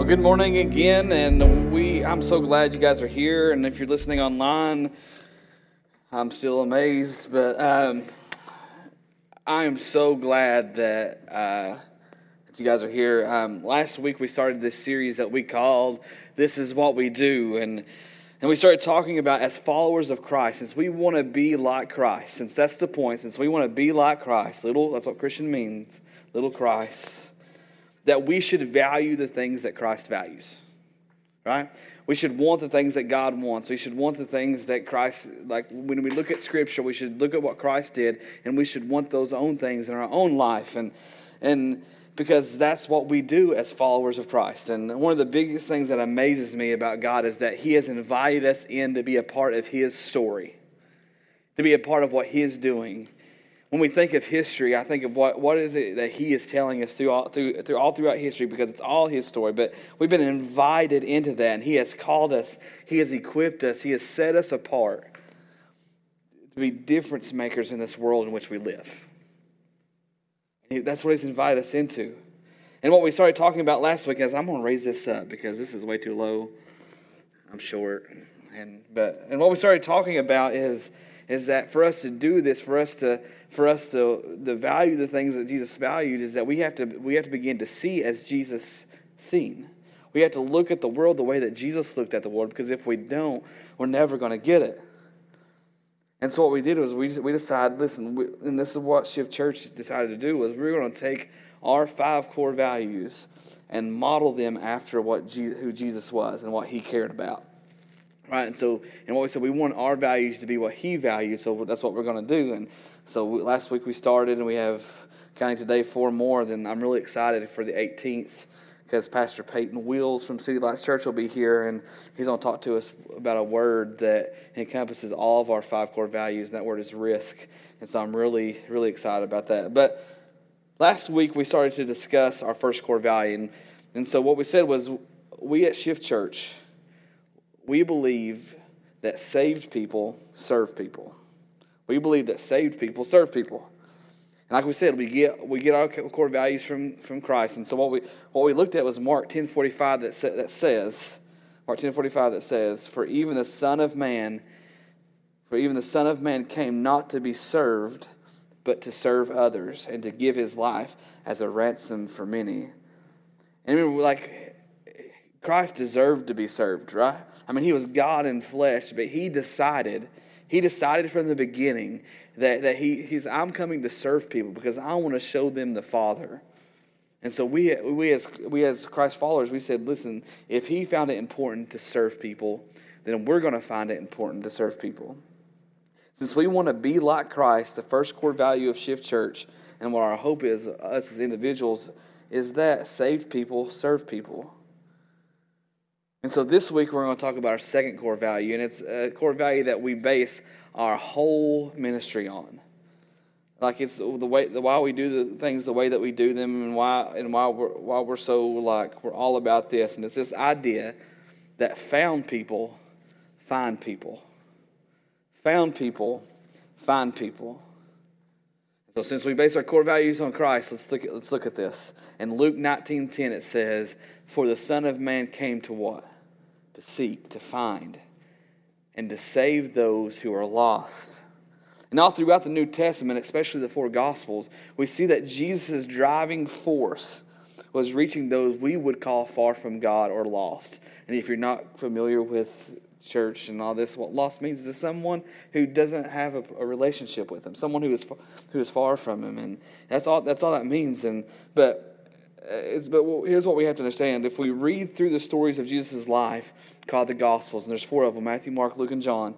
Well, good morning again, and we I'm so glad you guys are here. And if you're listening online, I'm still amazed, but um, I am so glad that uh, that you guys are here. Um, last week we started this series that we called "This Is What We Do," and and we started talking about as followers of Christ, since we want to be like Christ, since that's the point, since we want to be like Christ, little that's what Christian means, little Christ that we should value the things that Christ values, right? We should want the things that God wants. We should want the things that Christ, like when we look at Scripture, we should look at what Christ did, and we should want those own things in our own life. And, and because that's what we do as followers of Christ. And one of the biggest things that amazes me about God is that He has invited us in to be a part of His story, to be a part of what He is doing when we think of history, I think of what, what is it that he is telling us through all, through, through all throughout history because it's all his story. But we've been invited into that, and he has called us, he has equipped us, he has set us apart to be difference makers in this world in which we live. That's what he's invited us into. And what we started talking about last week is I'm going to raise this up because this is way too low. I'm short. And, but, and what we started talking about is is that for us to do this, for us to for us to, to value the things that Jesus valued, is that we have to we have to begin to see as Jesus seen. We have to look at the world the way that Jesus looked at the world, because if we don't, we're never going to get it. And so what we did was we, we decided, listen, we, and this is what Shift Church decided to do was we we're going to take our five core values and model them after what who Jesus was and what he cared about. Right, and so, and what we said, we want our values to be what He values, so that's what we're going to do. And so, we, last week we started, and we have counting today four more. Then I'm really excited for the 18th because Pastor Peyton Wills from City Lights Church will be here, and he's going to talk to us about a word that encompasses all of our five core values, and that word is risk. And so, I'm really, really excited about that. But last week we started to discuss our first core value, and, and so what we said was we at Shift Church we believe that saved people serve people. We believe that saved people serve people. And like we said, we get we get our core values from, from Christ. And so what we what we looked at was Mark ten forty five that sa- that says Mark ten forty five that says, For even the Son of Man, for even the Son of Man came not to be served, but to serve others, and to give his life as a ransom for many. And remember, like Christ deserved to be served, right? I mean, he was God in flesh, but he decided, he decided from the beginning that, that he, he's, I'm coming to serve people because I want to show them the Father. And so we, we, as, we as Christ followers, we said, listen, if he found it important to serve people, then we're going to find it important to serve people. Since we want to be like Christ, the first core value of Shift Church, and what our hope is, us as individuals, is that saved people serve people. And so this week we're going to talk about our second core value, and it's a core value that we base our whole ministry on. Like it's the way the why we do the things the way that we do them, and why and why we're why we're so like we're all about this, and it's this idea that found people find people, found people find people. So since we base our core values on Christ, let's look at, let's look at this. In Luke 19:10 it says, "For the Son of Man came to what? To seek, to find, and to save those who are lost." And all throughout the New Testament, especially the four Gospels, we see that Jesus' driving force was reaching those we would call far from God or lost. And if you're not familiar with church and all this. What lost means is someone who doesn't have a, a, relationship with him, someone who is who is far from him, and that's all. That's all that means. And but. Uh, it's, but here's what we have to understand. If we read through the stories of Jesus' life, called the Gospels, and there's four of them Matthew, Mark, Luke, and John.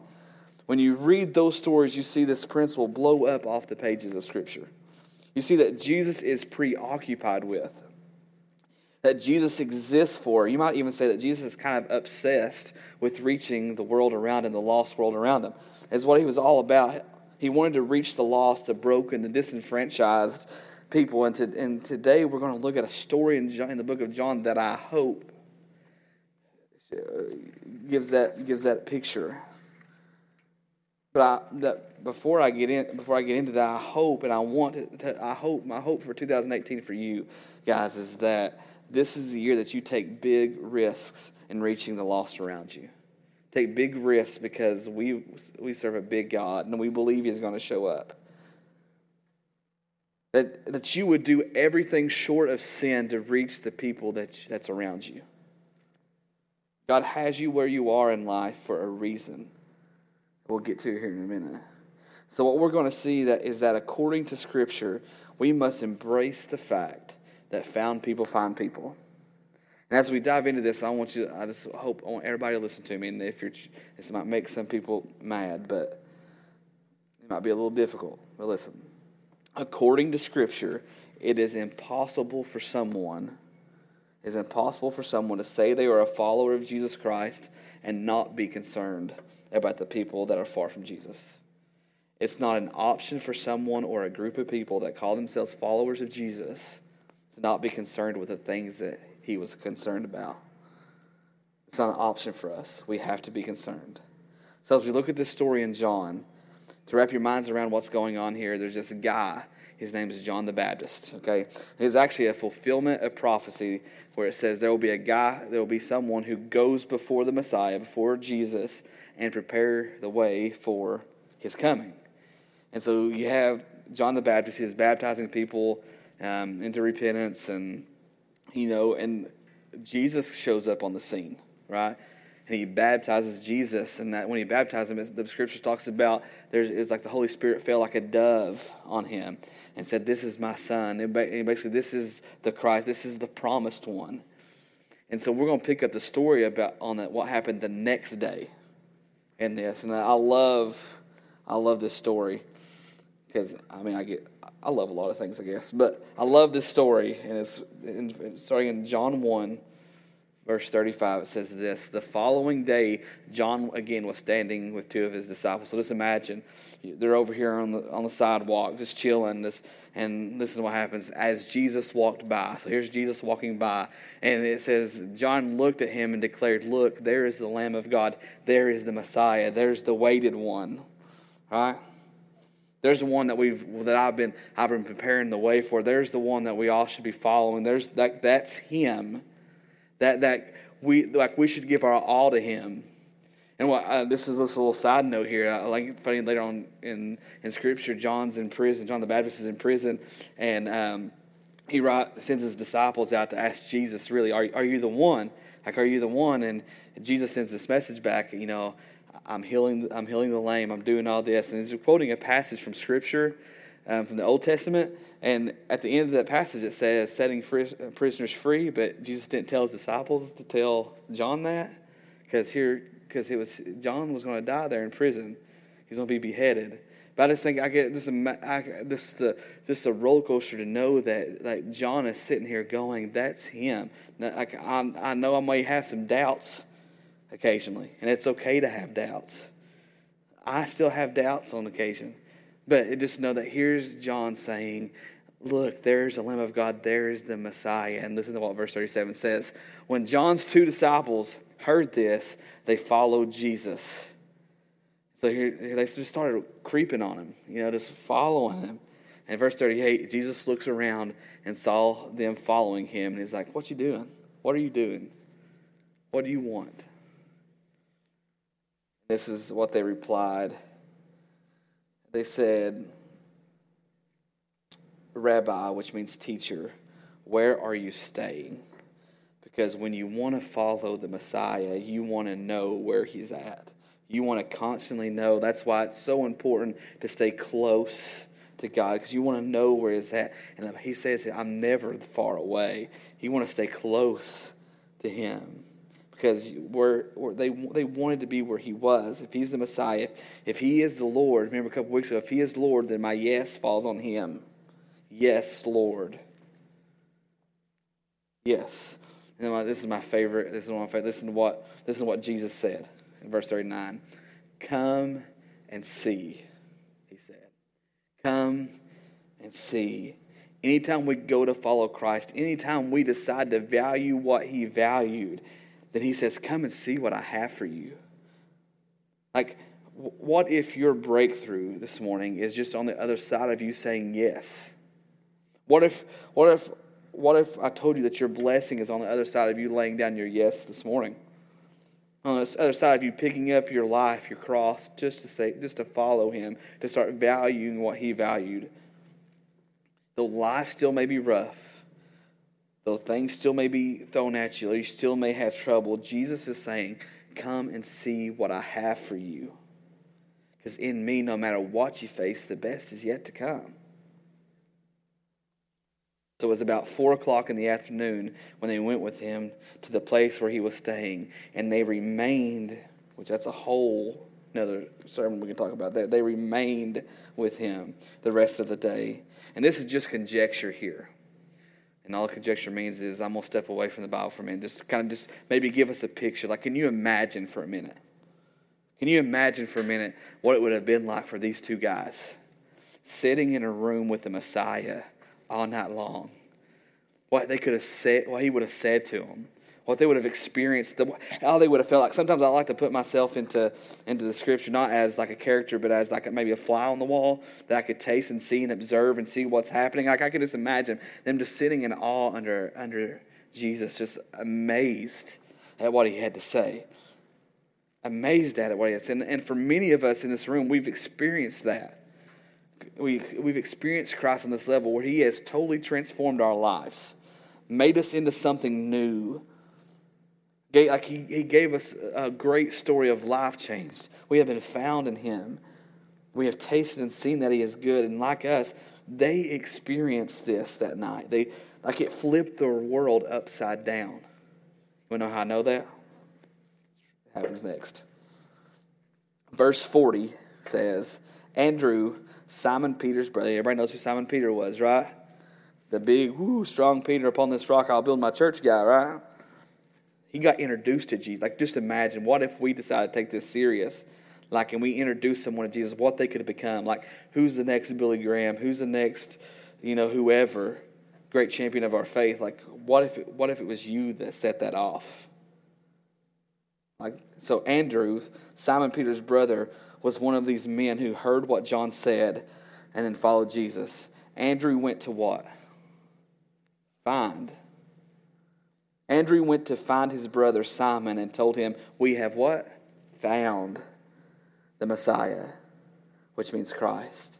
When you read those stories, you see this principle blow up off the pages of Scripture. You see that Jesus is preoccupied with that Jesus exists for. You might even say that Jesus is kind of obsessed with reaching the world around him, the lost world around him. Is what he was all about. He wanted to reach the lost, the broken, the disenfranchised people. And, to, and today we're going to look at a story in, in the book of John that I hope uh, gives that, gives that picture. But I, that before I get in, before I get into that, I hope and I want to, I hope my hope for 2018 for you guys is that this is the year that you take big risks in reaching the lost around you. Take big risks because we, we serve a big God and we believe He's going to show up. That, that you would do everything short of sin to reach the people that, that's around you. God has you where you are in life for a reason. We'll get to here in a minute. So what we're going to see that is that according to Scripture, we must embrace the fact that found people find people. And as we dive into this, I want you. I just hope I want everybody to listen to me. And if you're, this might make some people mad, but it might be a little difficult. But listen, according to Scripture, it is impossible for someone. It is impossible for someone to say they are a follower of Jesus Christ and not be concerned about the people that are far from Jesus. It's not an option for someone or a group of people that call themselves followers of Jesus to not be concerned with the things that he was concerned about. It's not an option for us. We have to be concerned. So, as we look at this story in John, to wrap your minds around what's going on here, there's this guy. His name is John the Baptist. Okay, it's actually a fulfillment of prophecy where it says there will be a guy, there will be someone who goes before the Messiah, before Jesus, and prepare the way for his coming. And so you have John the Baptist, he's baptizing people um, into repentance, and you know, and Jesus shows up on the scene, right? And he baptizes Jesus, and that when he baptizes him, the scripture talks about there's it's like the Holy Spirit fell like a dove on him and said, "This is my son." And basically, this is the Christ. This is the promised one. And so we're going to pick up the story about on that what happened the next day in this, and I love, I love this story because I mean I get I love a lot of things I guess, but I love this story, and it's in, starting in John one, verse thirty five. It says this: The following day, John again was standing with two of his disciples. So just imagine they're over here on the on the sidewalk, just chilling. This and listen to what happens as Jesus walked by. So here's Jesus walking by, and it says John looked at him and declared, "Look, there is the Lamb of God. There is the Messiah. There's the waited one." Right? There's the one that we've that I've been I've been preparing the way for. There's the one that we all should be following. There's that that's him. That that we like we should give our all to him. And what uh, this is just a little side note here. I like funny later on in in Scripture, John's in prison. John the Baptist is in prison, and um, he write, sends his disciples out to ask Jesus, "Really, are are you the one? Like, are you the one?" And Jesus sends this message back. You know, I'm healing, I'm healing the lame, I'm doing all this. And he's quoting a passage from Scripture, um, from the Old Testament. And at the end of that passage, it says, setting prisoners free, but Jesus didn't tell his disciples to tell John that. Because here, because it was, John was going to die there in prison. He's going to be beheaded. But I just think I get this, I, this the just a roller coaster to know that like John is sitting here going, that's him. Now, I, I, I know I may have some doubts occasionally, and it's okay to have doubts. I still have doubts on occasion, but just know that here's John saying, Look, there's the Lamb of God, there's the Messiah. And listen to what verse 37 says. When John's two disciples heard this, they followed Jesus. So here they just started creeping on him, you know, just following him. And verse 38, Jesus looks around and saw them following him, and he's like, What you doing? What are you doing? What do you want? This is what they replied. They said, Rabbi, which means teacher, where are you staying? Because when you want to follow the Messiah, you want to know where he's at. You want to constantly know. That's why it's so important to stay close to God because you want to know where he's at. And he says, I'm never far away. You want to stay close to him because we're, we're, they, they wanted to be where he was. If he's the Messiah, if he is the Lord, remember a couple weeks ago, if he is Lord, then my yes falls on him. Yes, Lord. Yes. And this is my favorite. This is one of my favorite. Listen to what, listen to what Jesus said in verse 39. Come and see, he said. Come and see. Anytime we go to follow Christ, anytime we decide to value what he valued, then he says, Come and see what I have for you. Like, what if your breakthrough this morning is just on the other side of you saying yes? What if, what if what if I told you that your blessing is on the other side of you laying down your yes this morning? On the other side of you picking up your life, your cross, just to say, just to follow Him, to start valuing what He valued. Though life still may be rough, though things still may be thrown at you, you still may have trouble, Jesus is saying, Come and see what I have for you. Because in me, no matter what you face, the best is yet to come. So it was about four o'clock in the afternoon when they went with him to the place where he was staying, and they remained, which that's a whole another sermon we can talk about that. They remained with him the rest of the day. And this is just conjecture here. And all the conjecture means is I'm gonna step away from the Bible for a minute. Just kind of just maybe give us a picture. Like, can you imagine for a minute? Can you imagine for a minute what it would have been like for these two guys sitting in a room with the Messiah? all night long. What they could have said, what he would have said to them, what they would have experienced, the, how they would have felt like. Sometimes I like to put myself into, into the scripture, not as like a character, but as like maybe a fly on the wall that I could taste and see and observe and see what's happening. Like I could just imagine them just sitting in awe under, under Jesus, just amazed at what he had to say. Amazed at it, what he had say. And, and for many of us in this room, we've experienced that we, we've experienced Christ on this level where He has totally transformed our lives, made us into something new. Like he, he gave us a great story of life change. We have been found in Him. We have tasted and seen that He is good. And like us, they experienced this that night. They like it flipped their world upside down. You know how I know that? It happens next. Verse 40 says, Andrew Simon Peter's brother. Everybody knows who Simon Peter was, right? The big, whoo, strong Peter upon this rock I'll build my church guy, right? He got introduced to Jesus. Like, just imagine what if we decided to take this serious? Like, and we introduce someone to Jesus, what they could have become. Like, who's the next Billy Graham? Who's the next, you know, whoever, great champion of our faith? Like, what if it, what if it was you that set that off? Like, so Andrew, Simon Peter's brother, was one of these men who heard what John said and then followed Jesus. Andrew went to what? Find. Andrew went to find his brother Simon and told him, We have what? Found the Messiah, which means Christ.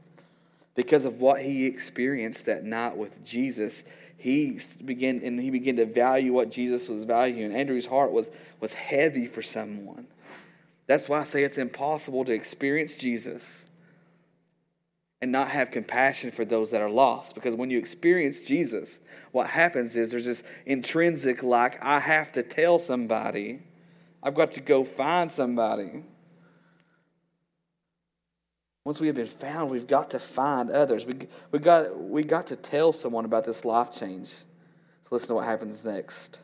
Because of what he experienced that night with Jesus, he began and he began to value what Jesus was valuing. Andrew's heart was, was heavy for someone. That's why I say it's impossible to experience Jesus and not have compassion for those that are lost. Because when you experience Jesus, what happens is there's this intrinsic, like, I have to tell somebody, I've got to go find somebody. Once we have been found, we've got to find others. We, we, got, we got to tell someone about this life change. So listen to what happens next.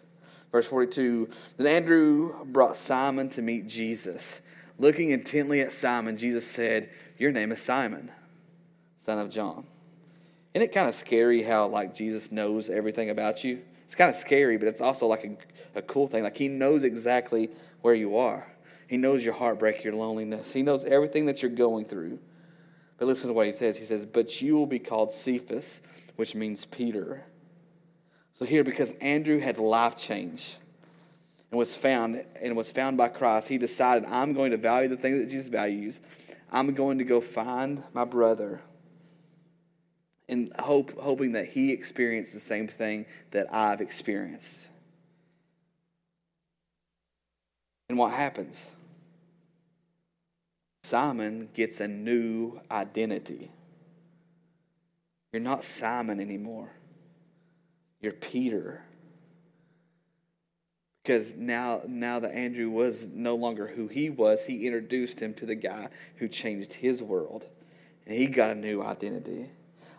Verse 42 Then Andrew brought Simon to meet Jesus. Looking intently at Simon, Jesus said, Your name is Simon, son of John. Isn't it kind of scary how, like, Jesus knows everything about you? It's kind of scary, but it's also like a, a cool thing. Like, He knows exactly where you are. He knows your heartbreak, your loneliness. He knows everything that you're going through. But listen to what he says. He says, But you will be called Cephas, which means Peter. So here, because Andrew had life change and was found and was found by Christ, he decided, I'm going to value the things that Jesus values. I'm going to go find my brother and hope, hoping that he experienced the same thing that I've experienced. And what happens? Simon gets a new identity. You're not Simon anymore. You're Peter. Because now, now that Andrew was no longer who he was, he introduced him to the guy who changed his world. And he got a new identity.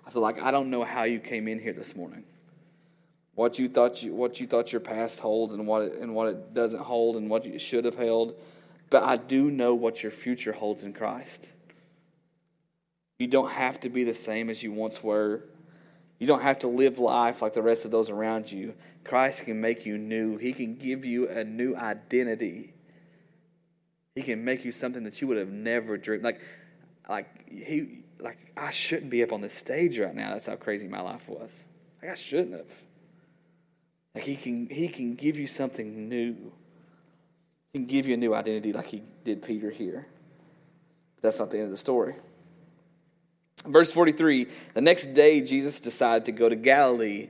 I feel like I don't know how you came in here this morning. What you thought you, what you thought your past holds and what it, and what it doesn't hold and what you should have held. But I do know what your future holds in Christ. You don't have to be the same as you once were. You don't have to live life like the rest of those around you. Christ can make you new. He can give you a new identity. He can make you something that you would have never dreamed. Like, like he, like I shouldn't be up on this stage right now. That's how crazy my life was. Like I shouldn't have. Like he can, he can give you something new. He can give you a new identity like he did Peter here. But that's not the end of the story. Verse 43 The next day, Jesus decided to go to Galilee.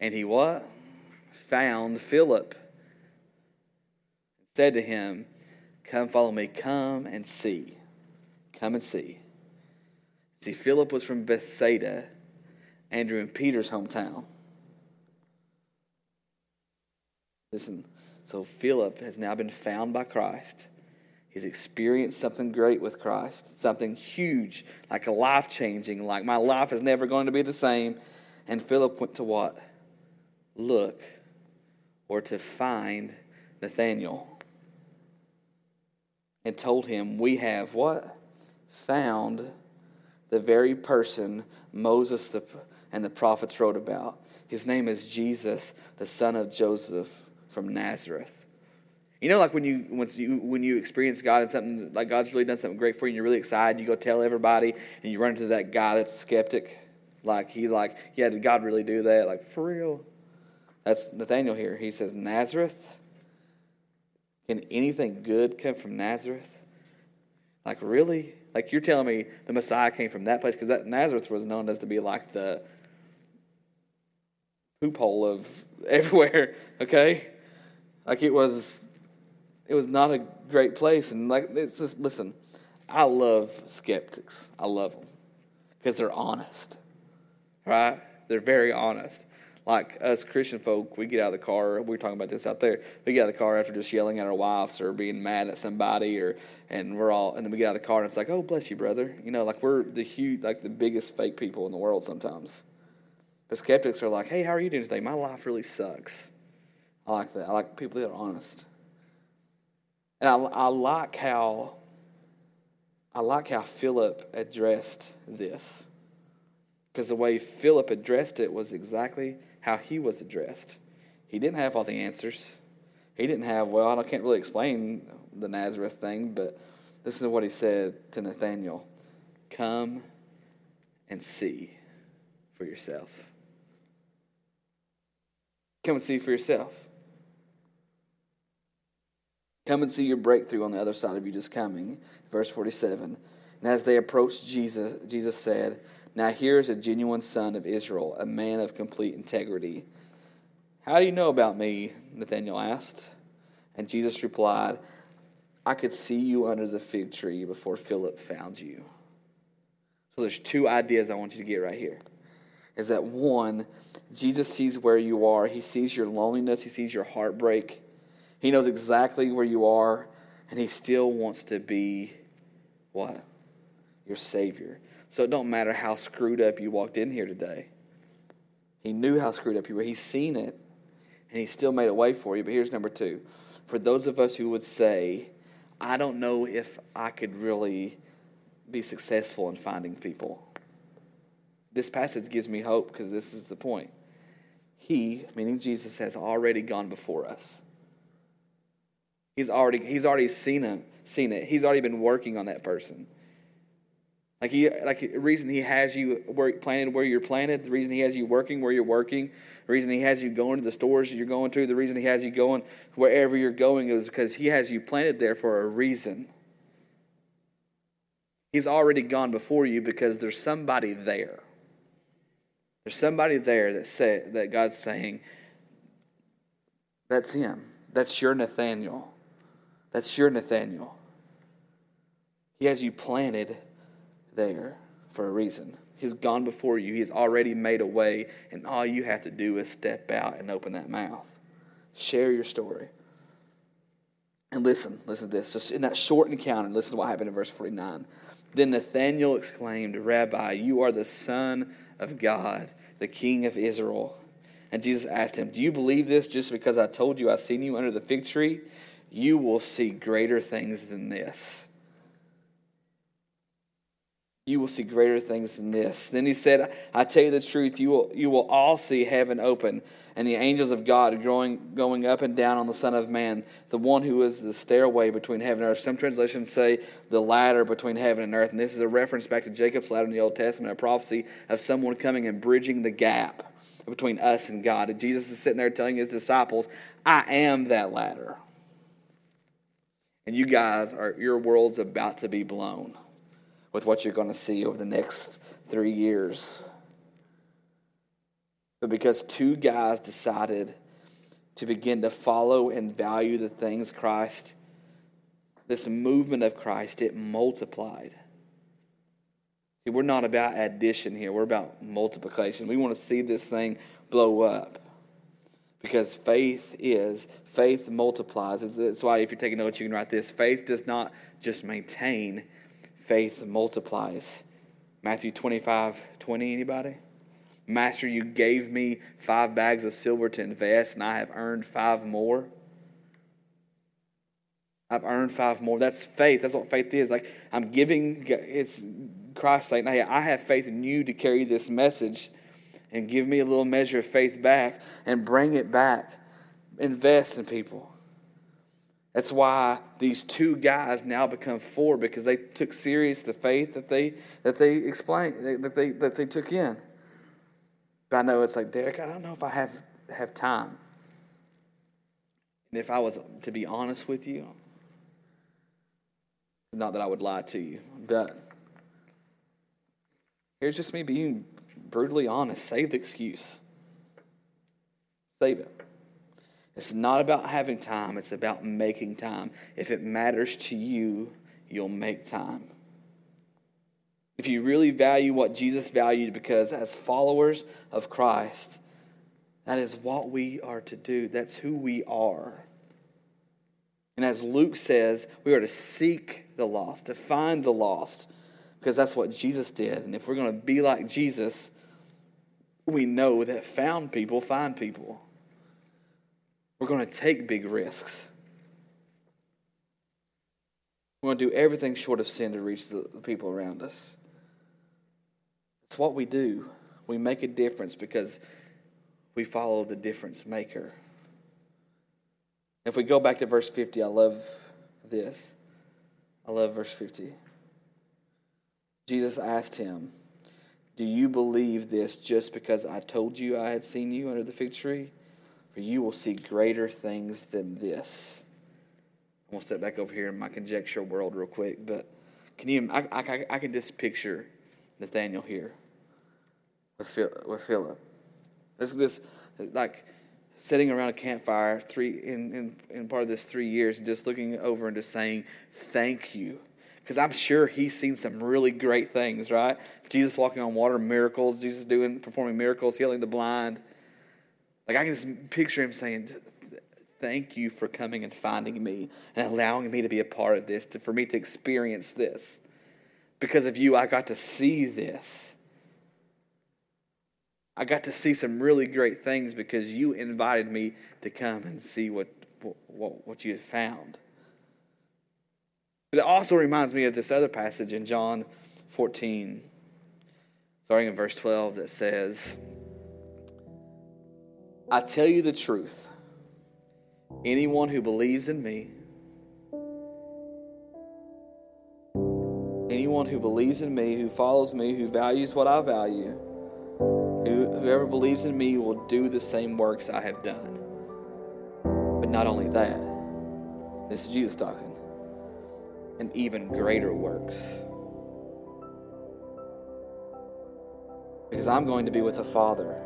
And he what? Found Philip. Said to him, Come follow me. Come and see. Come and see. See, Philip was from Bethsaida, Andrew and Peter's hometown. Listen, so Philip has now been found by Christ. He's experienced something great with Christ, something huge, like a life changing, like my life is never going to be the same. And Philip went to what? Look or to find Nathanael and told him, We have what? Found the very person Moses and the prophets wrote about. His name is Jesus, the son of Joseph from Nazareth. You know, like when you once you when you experience God and something like God's really done something great for you, and you're really excited. You go tell everybody, and you run into that guy that's a skeptic. Like he's like, yeah, did God really do that? Like for real? That's Nathaniel here. He says, Nazareth. Can anything good come from Nazareth? Like really? Like you're telling me the Messiah came from that place because that Nazareth was known as to be like the poop hole of everywhere. Okay, like it was it was not a great place. And like, it's just, listen, I love skeptics. I love them because they're honest, right? They're very honest. Like us Christian folk, we get out of the car. We are talking about this out there. We get out of the car after just yelling at our wives or being mad at somebody, or and we're all, and then we get out of the car and it's like, oh, bless you, brother. You know, like we're the huge, like the biggest fake people in the world sometimes. But skeptics are like, hey, how are you doing today? My life really sucks. I like that. I like people that are honest. And I, I like how I like how Philip addressed this. Because the way Philip addressed it was exactly how he was addressed. He didn't have all the answers. He didn't have, well, I can't really explain the Nazareth thing, but this is what he said to Nathanael Come and see for yourself. Come and see for yourself. Come and see your breakthrough on the other side of you just coming. Verse 47. And as they approached Jesus, Jesus said, Now here is a genuine son of Israel, a man of complete integrity. How do you know about me? Nathanael asked. And Jesus replied, I could see you under the fig tree before Philip found you. So there's two ideas I want you to get right here. Is that one, Jesus sees where you are, he sees your loneliness, he sees your heartbreak. He knows exactly where you are, and He still wants to be what? Your Savior. So it don't matter how screwed up you walked in here today. He knew how screwed up you were. He's seen it, and He still made a way for you. But here's number two. For those of us who would say, I don't know if I could really be successful in finding people. This passage gives me hope because this is the point. He, meaning Jesus, has already gone before us. He's already he's already seen him, seen it. He's already been working on that person. Like he like the reason he has you planted where you're planted, the reason he has you working where you're working, the reason he has you going to the stores you're going to, the reason he has you going wherever you're going is because he has you planted there for a reason. He's already gone before you because there's somebody there. There's somebody there that said that God's saying, That's him. That's your Nathaniel. That's your Nathaniel. He has you planted there for a reason. He's gone before you. He's already made a way, and all you have to do is step out and open that mouth. Share your story. And listen, listen to this. Just in that short encounter, listen to what happened in verse 49. Then Nathanael exclaimed, Rabbi, you are the Son of God, the King of Israel. And Jesus asked him, Do you believe this just because I told you I seen you under the fig tree? you will see greater things than this. You will see greater things than this. Then he said, I tell you the truth, you will, you will all see heaven open and the angels of God growing, going up and down on the Son of Man, the one who is the stairway between heaven and earth. Some translations say the ladder between heaven and earth. And this is a reference back to Jacob's ladder in the Old Testament, a prophecy of someone coming and bridging the gap between us and God. And Jesus is sitting there telling his disciples, I am that ladder. And you guys are, your world's about to be blown with what you're going to see over the next three years. But because two guys decided to begin to follow and value the things Christ, this movement of Christ, it multiplied. See, we're not about addition here, we're about multiplication. We want to see this thing blow up. Because faith is, faith multiplies. That's why, if you're taking notes, you can write this faith does not just maintain, faith multiplies. Matthew 25 20, anybody? Master, you gave me five bags of silver to invest, and I have earned five more. I've earned five more. That's faith. That's what faith is. Like I'm giving. It's Christ saying, "Hey, I have faith in you to carry this message, and give me a little measure of faith back, and bring it back. Invest in people." That's why these two guys now become four because they took serious the faith that they that they explained that they that they took in. But I know it's like, Derek, I don't know if I have, have time. And if I was to be honest with you, not that I would lie to you, but here's just me being brutally honest. Save the excuse. Save it. It's not about having time, it's about making time. If it matters to you, you'll make time if you really value what Jesus valued, because as followers of Christ, that is what we are to do. That's who we are. And as Luke says, we are to seek the lost, to find the lost, because that's what Jesus did. And if we're going to be like Jesus, we know that found people find people. We're going to take big risks. We're going to do everything short of sin to reach the people around us. It's what we do. We make a difference because we follow the difference maker. If we go back to verse 50, I love this. I love verse 50. Jesus asked him, Do you believe this just because I told you I had seen you under the fig tree? For you will see greater things than this. I'm to step back over here in my conjecture world real quick, but can you, I, I, I can just picture Nathaniel here with with Philip. This this like sitting around a campfire three in, in, in part of this three years and just looking over and just saying thank you because i'm sure he's seen some really great things right jesus walking on water miracles jesus doing performing miracles healing the blind like i can just picture him saying thank you for coming and finding me and allowing me to be a part of this to, for me to experience this because of you i got to see this I got to see some really great things because you invited me to come and see what, what, what you had found. But it also reminds me of this other passage in John 14, starting in verse 12, that says, I tell you the truth. Anyone who believes in me, anyone who believes in me, who follows me, who values what I value, Whoever believes in me will do the same works I have done. But not only that, this is Jesus talking, and even greater works. Because I'm going to be with the Father.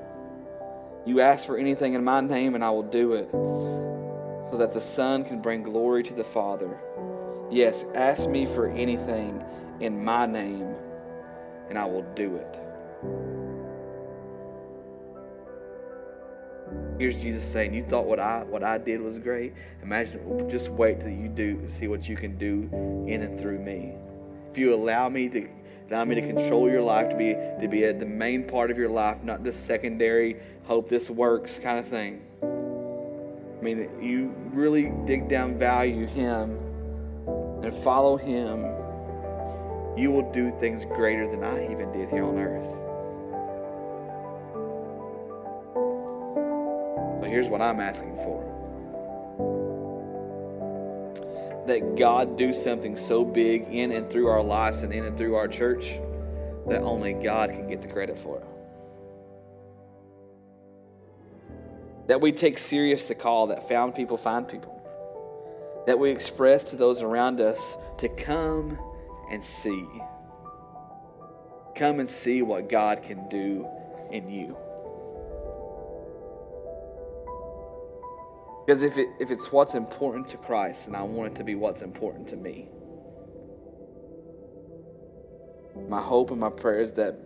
You ask for anything in my name, and I will do it, so that the Son can bring glory to the Father. Yes, ask me for anything in my name, and I will do it. Here's Jesus saying, "You thought what I what I did was great. Imagine, just wait till you do see what you can do in and through me. If you allow me to allow me to control your life, to be to be a, the main part of your life, not just secondary. Hope this works kind of thing. I mean, you really dig down, value Him, and follow Him. You will do things greater than I even did here on earth." So here's what I'm asking for that God do something so big in and through our lives and in and through our church that only God can get the credit for. That we take serious the call that found people find people. That we express to those around us to come and see. Come and see what God can do in you. Because if, it, if it's what's important to Christ, then I want it to be what's important to me. My hope and my prayer is that,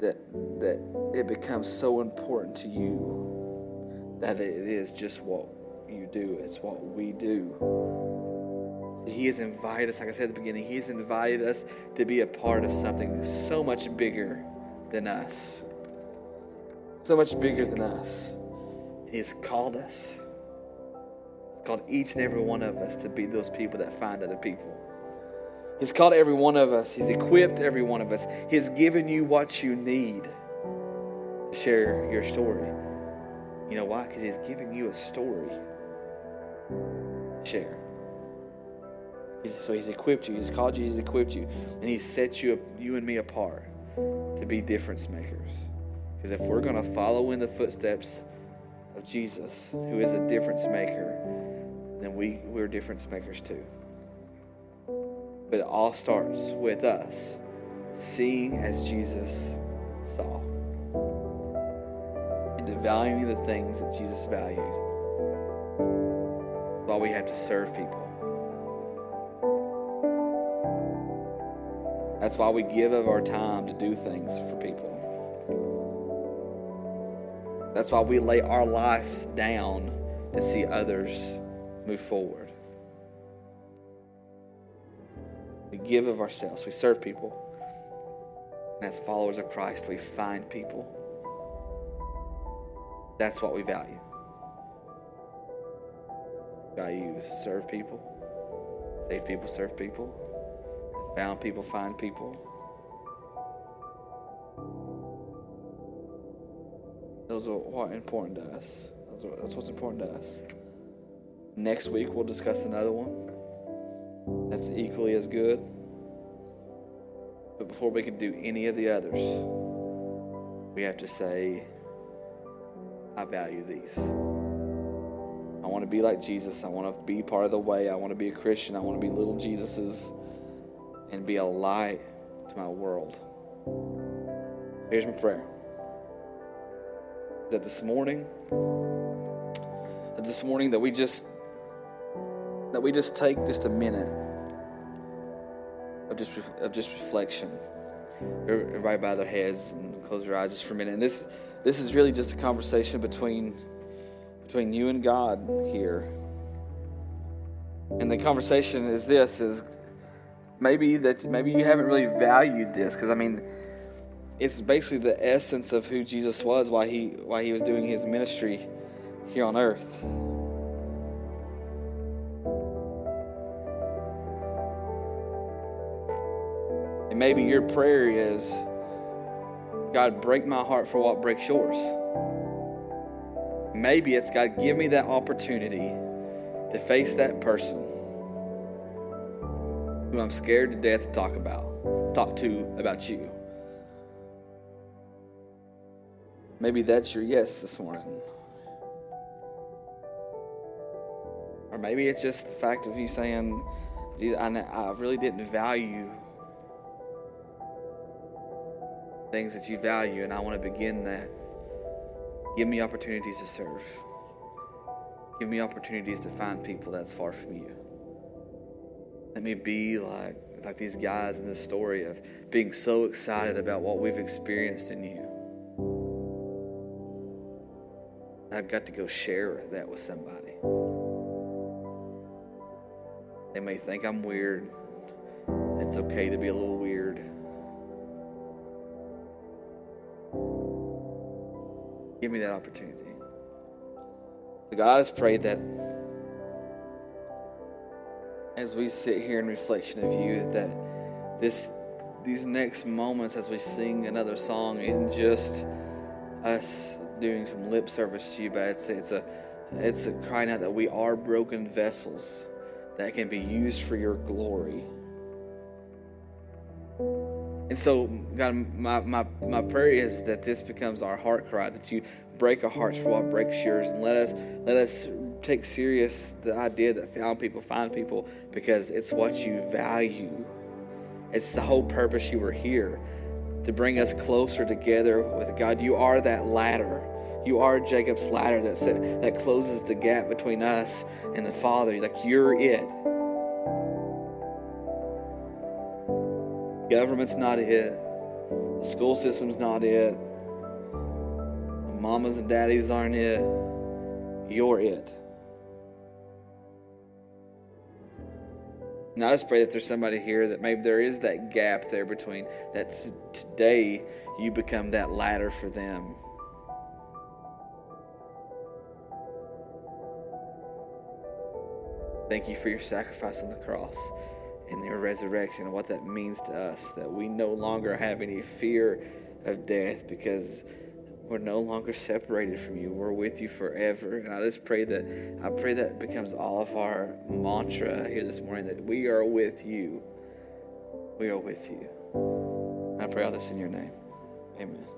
that, that it becomes so important to you that it is just what you do, it's what we do. He has invited us, like I said at the beginning, He has invited us to be a part of something so much bigger than us. So much bigger than us. He has called us called each and every one of us to be those people that find other people. He's called every one of us. He's equipped every one of us. He's given you what you need to share your story. You know why? Because He's giving you a story to share. So He's equipped you. He's called you. He's equipped you, and he set you, you and me apart to be difference makers. Because if we're going to follow in the footsteps of Jesus, who is a difference maker, then we, we're difference makers too. But it all starts with us seeing as Jesus saw and valuing the things that Jesus valued. That's why we have to serve people. That's why we give of our time to do things for people. That's why we lay our lives down to see others move forward. We give of ourselves, we serve people. And as followers of Christ, we find people. That's what we value. Value serve people, save people, serve people, found people, find people. Those are what important to us. That's what's important to us. Next week, we'll discuss another one that's equally as good. But before we can do any of the others, we have to say, I value these. I want to be like Jesus. I want to be part of the way. I want to be a Christian. I want to be little Jesuses and be a light to my world. Here's my prayer. That this morning, that this morning that we just that we just take just a minute of just of just reflection. Everybody bow their heads and close their eyes just for a minute. And this this is really just a conversation between between you and God here. And the conversation is this is maybe that maybe you haven't really valued this because I mean it's basically the essence of who Jesus was while he while he was doing his ministry here on earth. And maybe your prayer is, God, break my heart for what breaks yours. Maybe it's, God, give me that opportunity to face that person who I'm scared to death to talk about, talk to about you. Maybe that's your yes this morning. Or maybe it's just the fact of you saying, I really didn't value things that you value, and I want to begin that. Give me opportunities to serve. Give me opportunities to find people that's far from you. Let me be like, like these guys in this story of being so excited about what we've experienced in you. I've got to go share that with somebody. They may think I'm weird. It's okay to be a little weird. Give me that opportunity. So, God, I just pray that as we sit here in reflection of you, that this these next moments as we sing another song isn't just us doing some lip service to you, but it's it's a it's a crying out that we are broken vessels that can be used for your glory. And so, God, my, my, my prayer is that this becomes our heart cry, that you break our hearts for what breaks yours, and let us let us take serious the idea that found people find people because it's what you value. It's the whole purpose you were here to bring us closer together with God. You are that ladder. You are Jacob's ladder that that closes the gap between us and the Father. Like you're it. Government's not it. The school system's not it. Mamas and daddies aren't it. You're it. And I just pray that there's somebody here that maybe there is that gap there between that today you become that ladder for them. Thank you for your sacrifice on the cross and their resurrection and what that means to us that we no longer have any fear of death because we're no longer separated from you. We're with you forever. And I just pray that I pray that becomes all of our mantra here this morning that we are with you. We are with you. I pray all this in your name. Amen.